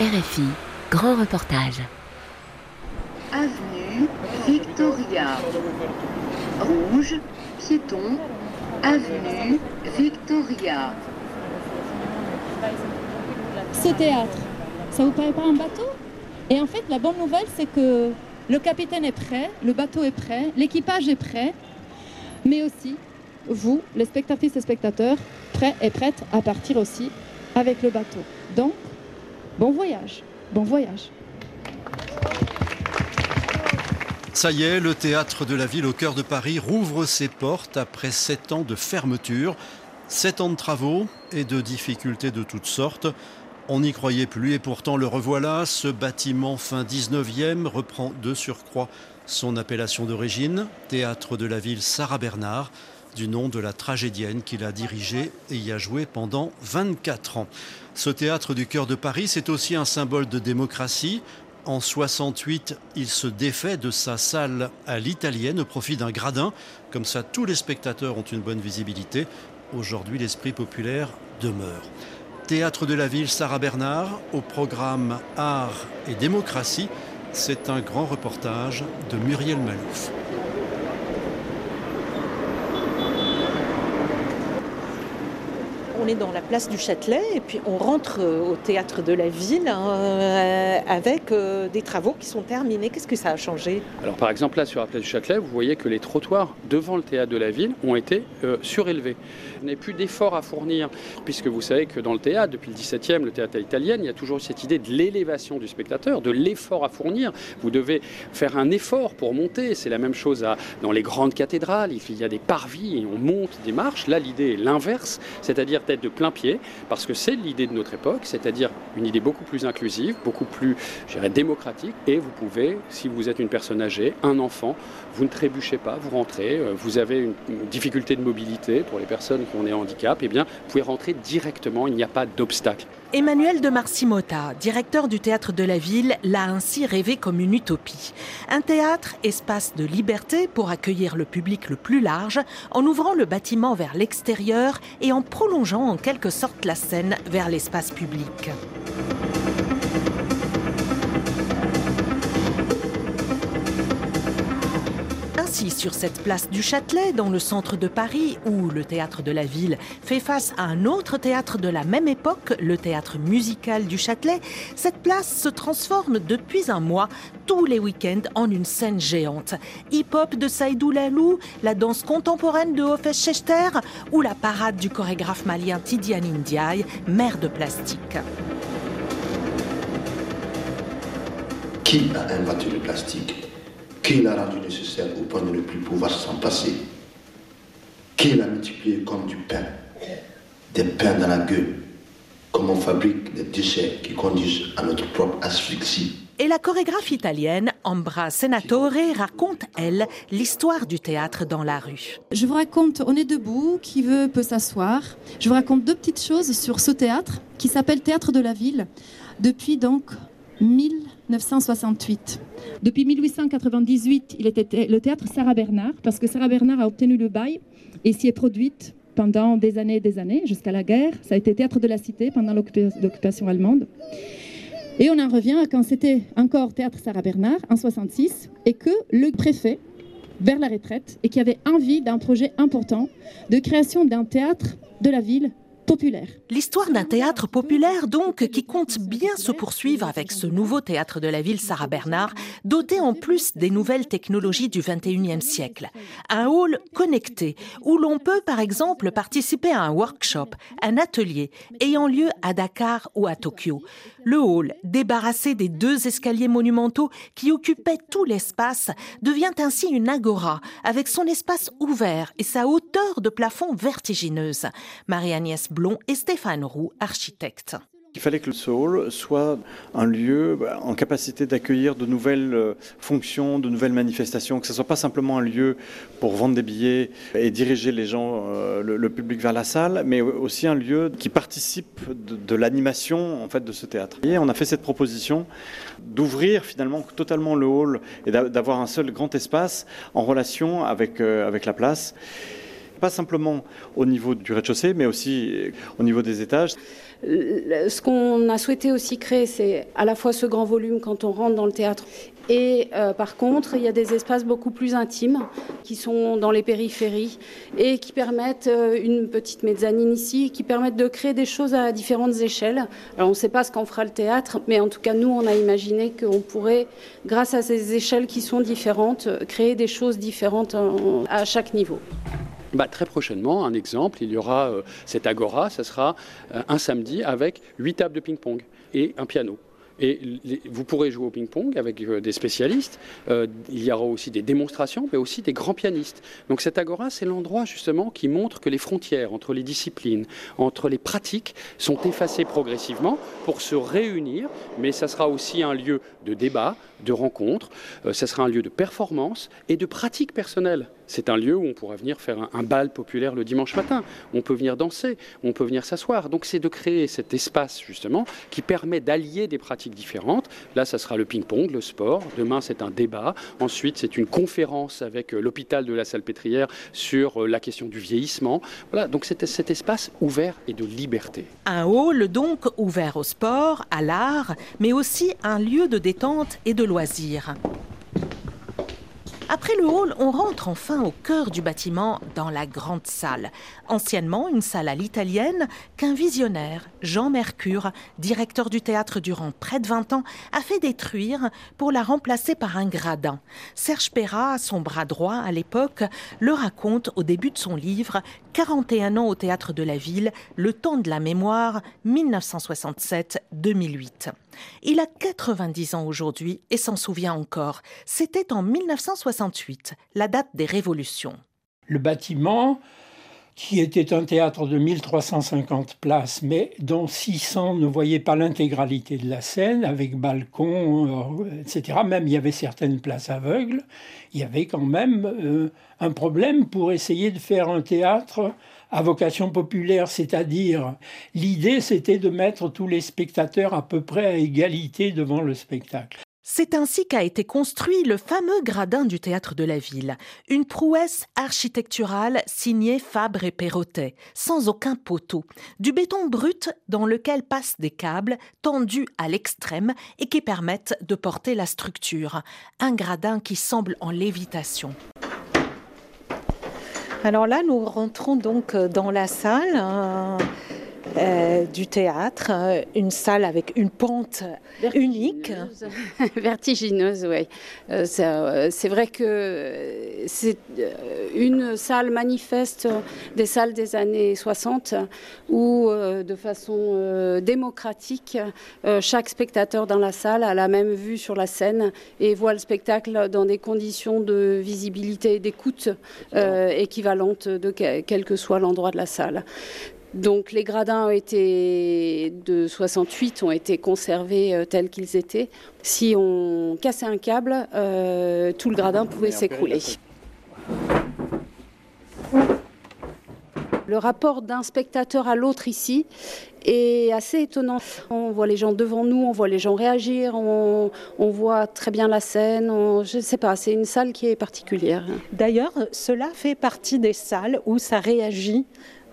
RFI, grand reportage. Avenue Victoria. Rouge, piéton, avenue Victoria. Ce théâtre, ça vous paraît pas un bateau? Et en fait, la bonne nouvelle, c'est que le capitaine est prêt, le bateau est prêt, l'équipage est prêt, mais aussi vous, les spectatrices et spectateurs, prêts et prêtes à partir aussi avec le bateau. Donc, bon voyage, bon voyage. Ça y est, le théâtre de la ville au cœur de Paris rouvre ses portes après sept ans de fermeture, sept ans de travaux et de difficultés de toutes sortes. On n'y croyait plus et pourtant le revoilà. Ce bâtiment fin 19e reprend de surcroît son appellation d'origine, théâtre de la ville Sarah Bernard, du nom de la tragédienne qu'il a dirigée et y a joué pendant 24 ans. Ce théâtre du cœur de Paris, c'est aussi un symbole de démocratie. En 68, il se défait de sa salle à l'italienne au profit d'un gradin. Comme ça, tous les spectateurs ont une bonne visibilité. Aujourd'hui, l'esprit populaire demeure. Théâtre de la ville Sarah Bernard, au programme Art et démocratie, c'est un grand reportage de Muriel Malouf. Dans la place du Châtelet et puis on rentre euh, au théâtre de la ville euh, avec euh, des travaux qui sont terminés. Qu'est-ce que ça a changé? Alors par exemple là sur la place du Châtelet, vous voyez que les trottoirs devant le théâtre de la ville ont été surélevés. On n'a plus d'efforts à fournir puisque vous savez que dans le théâtre, depuis le 17e, le théâtre à l'italienne, il y a toujours cette idée de l'élévation du spectateur, de l'effort à fournir. Vous devez faire un effort pour monter. C'est la même chose à, dans les grandes cathédrales. Il y a des parvis et on monte des marches. Là l'idée est l'inverse, c'est-à-dire de plein pied, parce que c'est l'idée de notre époque, c'est-à-dire une idée beaucoup plus inclusive, beaucoup plus, démocratique, et vous pouvez, si vous êtes une personne âgée, un enfant, vous ne trébuchez pas, vous rentrez, euh, vous avez une, difficulté de mobilité pour les personnes qui ont des handicaps, et eh bien, vous pouvez rentrer directement, il n'y a pas d'obstacle. Emmanuel de Marcimota, directeur du théâtre de la ville, l'a ainsi rêvé comme une utopie. Un théâtre, espace de liberté pour accueillir le public le plus large, en ouvrant le bâtiment vers l'extérieur et en prolongeant en quelque sorte la scène vers l'espace public. Sur cette place du Châtelet, dans le centre de Paris, où le théâtre de la ville fait face à un autre théâtre de la même époque, le théâtre musical du Châtelet, cette place se transforme depuis un mois, tous les week-ends, en une scène géante. Hip-hop de Saïdou Lalou, la danse contemporaine de Hofes Schechter ou la parade du chorégraphe malien Tidiane Ndiaye, maire de plastique. Qui a inventé le plastique? Qui l'a rendu nécessaire au point de ne plus pouvoir s'en passer? Qui l'a multiplié comme du pain? Des pains dans la gueule Comme on fabrique des déchets qui conduisent à notre propre asphyxie et la chorégraphe italienne Ambra Senatore raconte, elle, l'histoire du théâtre dans la rue. Je vous raconte, on est debout, qui veut peut s'asseoir. Je vous raconte deux petites choses sur ce théâtre qui s'appelle Théâtre de la Ville depuis donc 1968. Depuis 1898, il était le théâtre Sarah Bernard, parce que Sarah Bernard a obtenu le bail et s'y est produite pendant des années et des années, jusqu'à la guerre. Ça a été théâtre de la cité pendant l'occupation allemande. Et on en revient à quand c'était encore théâtre Sarah Bernard, en 66, et que le préfet, vers la retraite, et qui avait envie d'un projet important de création d'un théâtre de la ville L'histoire d'un théâtre populaire, donc, qui compte bien se poursuivre avec ce nouveau théâtre de la ville Sarah Bernard, doté en plus des nouvelles technologies du 21e siècle. Un hall connecté, où l'on peut, par exemple, participer à un workshop, un atelier, ayant lieu à Dakar ou à Tokyo. Le hall, débarrassé des deux escaliers monumentaux qui occupaient tout l'espace, devient ainsi une agora, avec son espace ouvert et sa hauteur de plafond vertigineuse. Marie-Agnès Et Stéphane Roux, architectes. Il fallait que le hall soit un lieu bah, en capacité d'accueillir de nouvelles euh, fonctions, de nouvelles manifestations, que ce ne soit pas simplement un lieu pour vendre des billets et diriger les gens, euh, le, public vers la salle, mais aussi un lieu qui participe de, l'animation en fait de ce théâtre. Et on a fait cette proposition d'ouvrir finalement totalement le hall et d'avoir un seul grand espace en relation avec, euh, avec la place. Pas simplement au niveau du rez-de-chaussée, mais aussi au niveau des étages. Ce qu'on a souhaité aussi créer, c'est à la fois ce grand volume quand on rentre dans le théâtre et euh, par contre, il y a des espaces beaucoup plus intimes qui sont dans les périphéries et qui permettent euh, une petite mezzanine ici, qui permettent de créer des choses à différentes échelles. Alors on ne sait pas ce qu'en fera le théâtre, mais en tout cas nous, on a imaginé qu'on pourrait, grâce à ces échelles qui sont différentes, créer des choses différentes à chaque niveau. Bah, très prochainement, un exemple, il y aura euh, cette agora, ça sera un samedi avec huit tables de ping-pong et un piano. Et vous pourrez jouer au ping-pong avec euh, des spécialistes. Euh, il y aura aussi des démonstrations, mais aussi des grands pianistes. Donc cet agora, c'est l'endroit justement qui montre que les frontières entre les disciplines, entre les pratiques, sont effacées progressivement pour se réunir. Mais ça sera aussi un lieu de débat, de rencontre. Euh, ça sera un lieu de performance et de pratique personnelle. C'est un lieu où on pourra venir faire un, bal populaire le dimanche matin. On peut venir danser, on peut venir s'asseoir. Donc c'est de créer cet espace justement qui permet d'allier des pratiques différentes. Là, ça sera le ping-pong, le sport. Demain, c'est un débat. Ensuite, c'est une conférence avec euh, l'hôpital de la Salpêtrière sur euh, la question du vieillissement. Voilà, donc c'est cet espace ouvert et de liberté. Un hall donc ouvert au sport, à l'art, mais aussi un lieu de détente et de loisirs. Après le hall, on rentre enfin au cœur du bâtiment, dans la grande salle. Anciennement une salle à l'italienne qu'un visionnaire, Jean Mercure, directeur du théâtre durant près de 20 ans, a fait détruire pour la remplacer par un gradin. Serge Perra, son bras droit à l'époque, le raconte au début de son livre 41 ans au théâtre de la ville, le temps de la mémoire, 1967-2008. Il a 90 ans aujourd'hui et s'en souvient encore. C'était en 1968, la date des révolutions. Le bâtiment, qui était un théâtre de 1350 places, mais dont 600 ne voyaient pas l'intégralité de la scène, avec balcon, euh, etc. Même il y avait certaines places aveugles. Il y avait quand même euh, un problème pour essayer de faire un théâtre à vocation populaire, c'est-à-dire l'idée c'était de mettre tous les spectateurs à peu près à égalité devant le spectacle. C'est ainsi qu'a été construit le fameux gradin du théâtre de la ville, une prouesse architecturale signée Fabre et Perrotet, sans aucun poteau, du béton brut dans lequel passent des câbles tendus à l'extrême et qui permettent de porter la structure, un gradin qui semble en lévitation. Alors là, nous rentrons donc dans la salle. Euh, du théâtre, euh, une salle avec une pente unique. Vertigineuse, oui. c'est vrai que c'est une salle manifeste des salles des années 60 où, de façon démocratique, chaque spectateur dans la salle a la même vue sur la scène et voit le spectacle dans des conditions de visibilité et d'écoute équivalentes de quel que soit l'endroit de la salle. Donc les gradins ont été de 68 ont été conservés euh, tels qu'ils étaient. Si on cassait un câble, euh, tout le gradin pouvait s'écrouler. Le rapport d'un spectateur à l'autre ici est assez étonnant. On voit les gens devant nous, on voit les gens réagir, on, voit très bien la scène. je ne sais pas, c'est une salle qui est particulière. D'ailleurs, cela fait partie des salles où ça réagit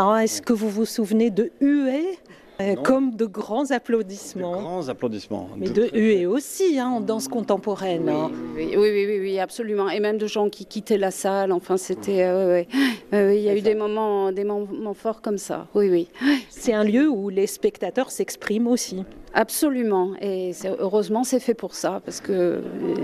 alors, est-ce que vous vous souvenez de huées euh, comme de grands applaudissements. De grands applaudissements. Mais de huées aussi, hein, en danse contemporaine. Hein. Oui, oui, oui, oui, absolument. Et même de gens qui quittaient la salle. Enfin, c'était. Euh, il y a eu des moments, des moments forts comme ça. Oui, oui. C'est un lieu où les spectateurs s'expriment aussi. Absolument. Et heureusement, c'est fait pour ça, parce que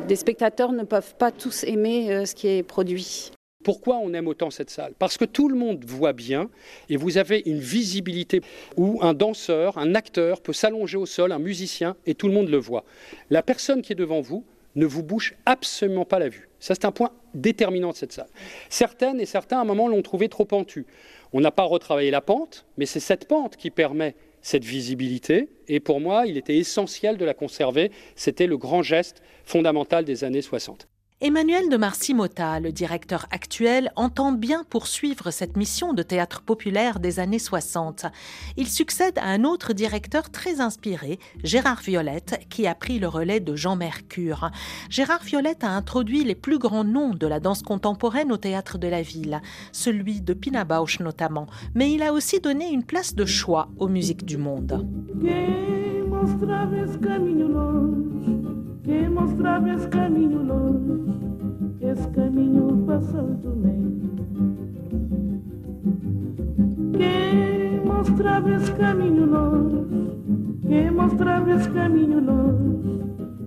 des spectateurs ne peuvent pas tous aimer euh, ce qui est produit. Pourquoi on aime autant cette salle? Parce que tout le monde voit bien et vous avez une visibilité où un danseur, un acteur peut s'allonger au sol, un musicien, et tout le monde le voit. La personne qui est devant vous ne vous bouche absolument pas la vue. Ça, c'est un point déterminant de cette salle. Certaines et certains, à un moment, l'ont trouvé trop pentu. On n'a pas retravaillé la pente, mais c'est cette pente qui permet cette visibilité. Et pour moi, il était essentiel de la conserver. C'était le grand geste fondamental des années 60. Emmanuel de Marcy-Mota, le directeur actuel, entend bien poursuivre cette mission de théâtre populaire des années 60. Il succède à un autre directeur très inspiré, Gérard Violette, qui a pris le relais de Jean Mercure. Gérard Violette a introduit les plus grands noms de la danse contemporaine au théâtre de la ville, celui de Pina Bausch notamment, mais il a aussi donné une place de choix aux musiques du monde. Que mostrava esse caminho longe, esse caminho passando meio. Que mostrava esse caminho longe, que mostrava esse caminho longe,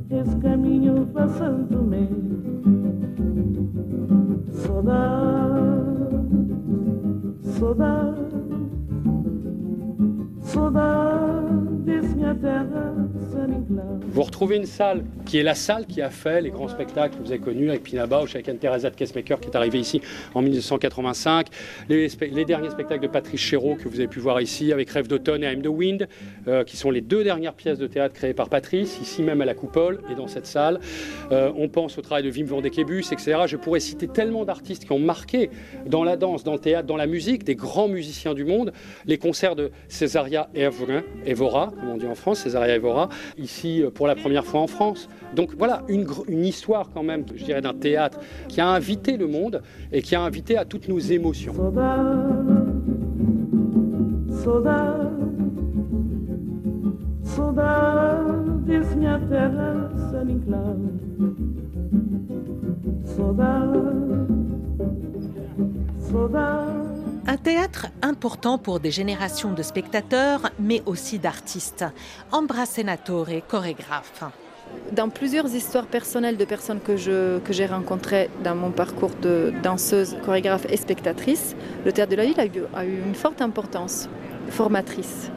esse caminho passando meio. Saudade, saudade, saudade, desse minha terra. Vous retrouvez une salle qui est la salle qui a fait les grands spectacles que vous avez connus avec Pina Bausch, avec Anne-Theresa de Kessmaker qui est arrivée ici en 1985, les, derniers spectacles de Patrice Chéreau que vous avez pu voir ici avec Rêve d'automne et I'm the Wind, euh, qui sont les deux dernières pièces de théâtre créées par Patrice, ici même à la Coupole et dans cette salle. Euh, on pense au travail de Wim van etc. Je pourrais citer tellement d'artistes qui ont marqué dans la danse, dans le théâtre, dans la musique, des grands musiciens du monde, les concerts de Césaria Evora, comme on dit en France, Césaria Evora, ici euh, pour la première fois en France. Donc voilà, une, une histoire quand même, je dirais, d'un théâtre qui a invité le monde et qui a invité à toutes nos émotions. Un théâtre important pour des générations de spectateurs, mais aussi d'artistes. Ambra Senatore, chorégraphe. Dans plusieurs histoires personnelles de personnes que, que j'ai rencontrées dans mon parcours de danseuse, chorégraphe et spectatrice, le théâtre de la ville a eu, une forte importance formatrice.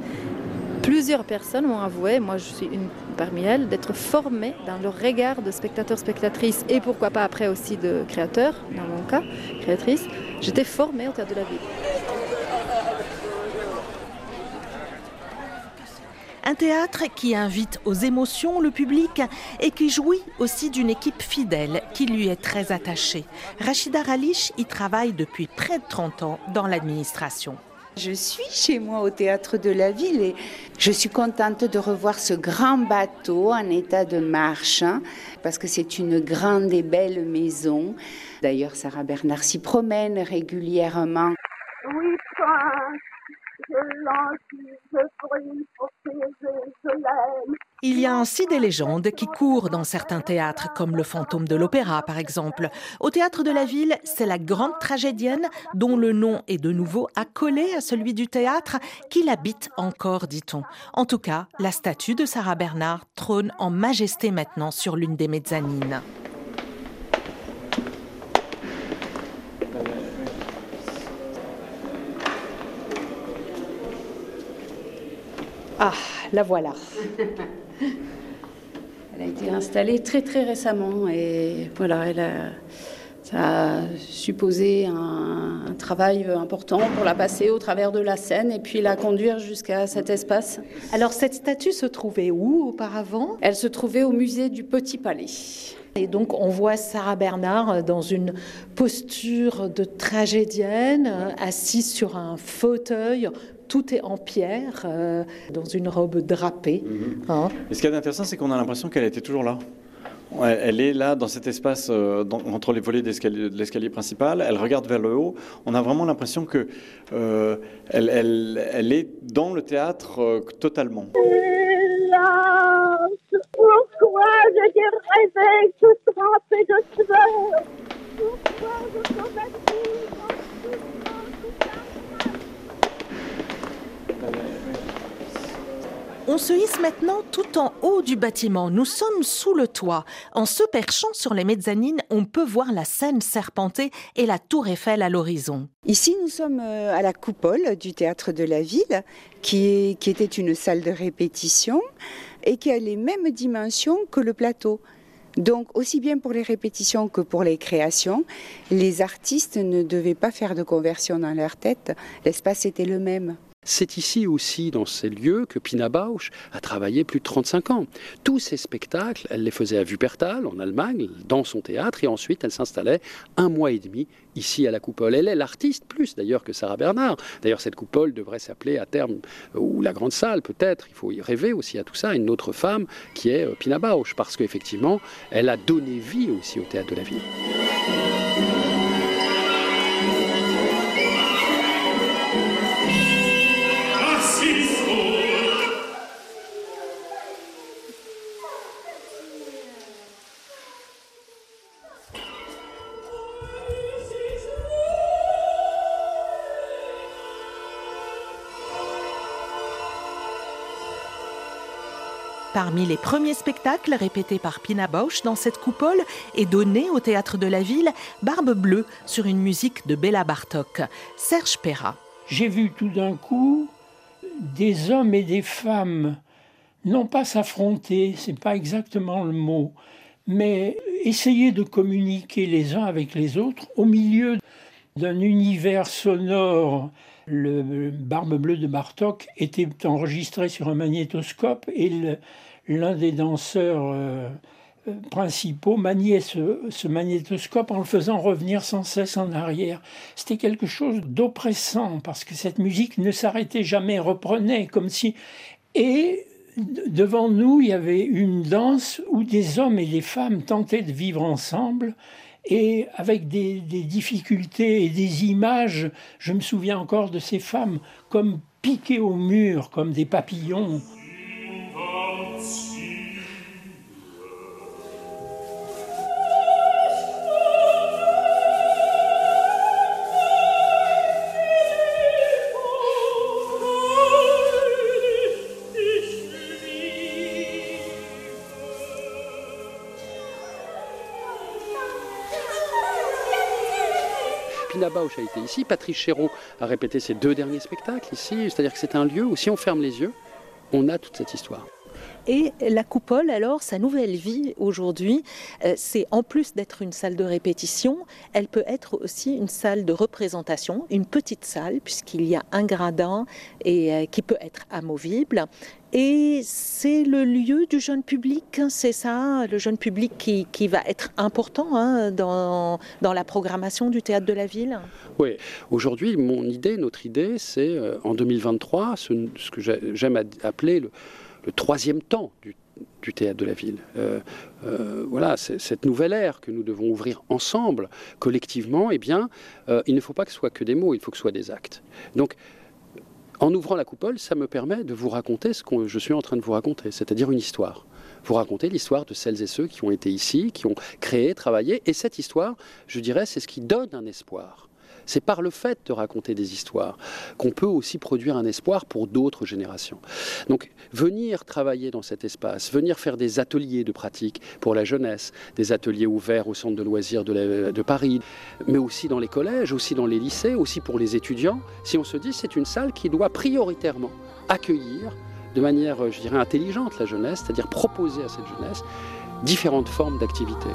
Plusieurs personnes m'ont avoué, moi je suis une parmi elles, d'être formée dans le regard de spectateurs-spectatrices et pourquoi pas après aussi de créateurs, dans mon cas, créatrice. J'étais formée au théâtre de la ville. Un théâtre qui invite aux émotions le public et qui jouit aussi d'une équipe fidèle qui lui est très attachée. Rachida Ralish y travaille depuis près de 30 ans dans l'administration. Je suis chez moi au théâtre de la ville et je suis contente de revoir ce grand bateau en état de marche hein, parce que c'est une grande et belle maison. D'ailleurs, Sarah Bernard s'y promène régulièrement. Oui, il y a ainsi des légendes qui courent dans certains théâtres, comme le fantôme de l'opéra par exemple. Au théâtre de la ville, c'est la grande tragédienne, dont le nom est de nouveau accolé à celui du théâtre, qui l'habite encore, dit-on. En tout cas, la statue de Sarah Bernard trône en majesté maintenant sur l'une des mezzanines. Ah, la voilà. Elle a été installée très très récemment et voilà, elle a, ça a supposé un, travail important pour la passer au travers de la scène et puis la conduire jusqu'à cet espace. Alors cette statue se trouvait où auparavant? Elle se trouvait au musée du Petit Palais. Et donc on voit Sarah Bernard dans une posture de tragédienne, assise sur un fauteuil tout est en pierre, euh, dans une robe drapée. Mhm. Hein. Et ce qui est intéressant, c'est qu'on a l'impression qu'elle était toujours là. Elle est là dans cet espace euh, entre les volets de l'escalier principal. Elle regarde vers le haut. On a vraiment l'impression que euh, elle, elle, est dans le théâtre totalement. Pourquoi je rêvé tout trempé de Pourquoi je On se hisse maintenant tout en haut du bâtiment. Nous sommes sous le toit. En se perchant sur les mezzanines, on peut voir la Seine serpentée et la tour Eiffel à l'horizon. Ici, nous sommes euh, à la coupole du théâtre de la ville, qui, qui était une salle de répétition et qui a les mêmes dimensions que le plateau. Donc, aussi bien pour les répétitions que pour les créations, les artistes ne devaient pas faire de conversion dans leur tête. L'espace était le même. C'est ici aussi, dans ces lieux, que Pina Bausch a travaillé plus de 35 ans. Tous ces spectacles, elle les faisait à Wuppertal, en Allemagne, dans son théâtre, et ensuite elle s'installait un mois et demi ici à la coupole. Elle est l'artiste, plus d'ailleurs que Sarah Bernard. D'ailleurs, cette coupole devrait s'appeler à terme, ou la grande salle peut-être, il faut y rêver aussi à tout ça, une autre femme qui est euh, Pina Bausch, parce qu'effectivement, elle a donné vie aussi au théâtre de la ville. Parmi les premiers spectacles répétés par Pina Bausch dans cette coupole et donnés au théâtre de la ville, Barbe Bleue sur une musique de Béla Bartok. Serge Perra. J'ai vu tout d'un coup des hommes et des femmes, non pas s'affronter, c'est pas exactement le mot, mais essayer de communiquer les uns avec les autres au milieu d'un univers sonore le Barbe Bleue de Bartok était enregistré sur un magnétoscope et l'un des danseurs euh, euh, principaux maniait ce, magnétoscope en le faisant revenir sans cesse en arrière. C'était quelque chose d'oppressant parce que cette musique ne s'arrêtait jamais, reprenait comme si... Et devant nous, il y avait une danse où des hommes et des femmes tentaient de vivre ensemble et avec des, difficultés et des images, je me souviens encore de ces femmes comme piquées au mur, comme des papillons. Bausch a été ici, Patrice Chéreau a répété ses deux derniers spectacles ici, c'est-à-dire que c'est un lieu où si on ferme les yeux, on a toute cette histoire. Et la coupole, alors, sa nouvelle vie aujourd'hui, euh, c'est en plus d'être une salle de répétition, elle peut être aussi une salle de représentation, une petite salle, puisqu'il y a un gradin et euh, qui peut être amovible. Et c'est le lieu du jeune public, hein, c'est ça, le jeune public qui, qui va être important hein, dans, dans, la programmation du théâtre de la ville. Oui, aujourd'hui, mon idée, notre idée, c'est euh, en 2023, ce, ce que j'aime appeler le, le troisième temps du, théâtre de la ville. Euh, euh, voilà, cette nouvelle ère que nous devons ouvrir ensemble, collectivement, eh bien, il ne faut pas que ce soit que des mots, il faut que ce soit des actes. Donc, en ouvrant la coupole, ça me permet de vous raconter ce que je suis en train de vous raconter, c'est-à-dire une histoire. Vous raconter l'histoire de celles et ceux qui ont été ici, qui ont créé, travaillé, et cette histoire, je dirais, c'est ce qui donne un espoir. C'est par le fait de raconter des histoires qu'on peut aussi produire un espoir pour d'autres générations. Donc venir travailler dans cet espace, venir faire des ateliers de pratique pour la jeunesse, des ateliers ouverts au centre de loisirs de, Paris, mais aussi dans les collèges, aussi dans les lycées, aussi pour les étudiants, si on se dit c'est une salle qui doit prioritairement accueillir de manière, je dirais, intelligente la jeunesse, c'est-à-dire proposer à cette jeunesse différentes formes d'activités.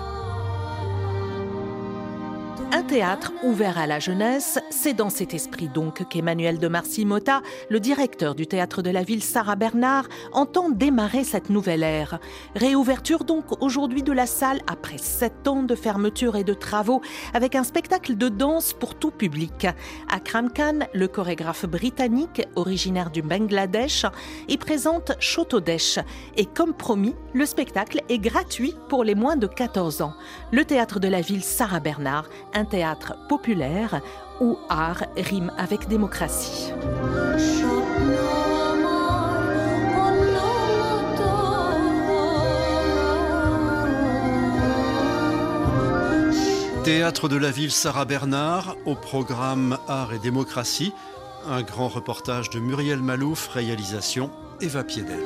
Un théâtre ouvert à la jeunesse, c'est dans cet esprit donc qu'Emmanuel de Marcy-Motta, le directeur du théâtre de la ville Sarah Bernard, entend démarrer cette nouvelle ère. Réouverture donc aujourd'hui de la salle après sept ans de fermeture et de travaux, avec un spectacle de danse pour tout public. Akram Khan, le chorégraphe britannique originaire du Bangladesh, y présente Chotodesh. Et comme promis, le spectacle est gratuit pour les moins de 14 ans. Le théâtre de la ville Sarah Bernard un théâtre populaire où art rime avec démocratie. Théâtre de la ville Sarah Bernard, au programme Art et démocratie, un grand reportage de Muriel Malouf, réalisation Eva Piedel.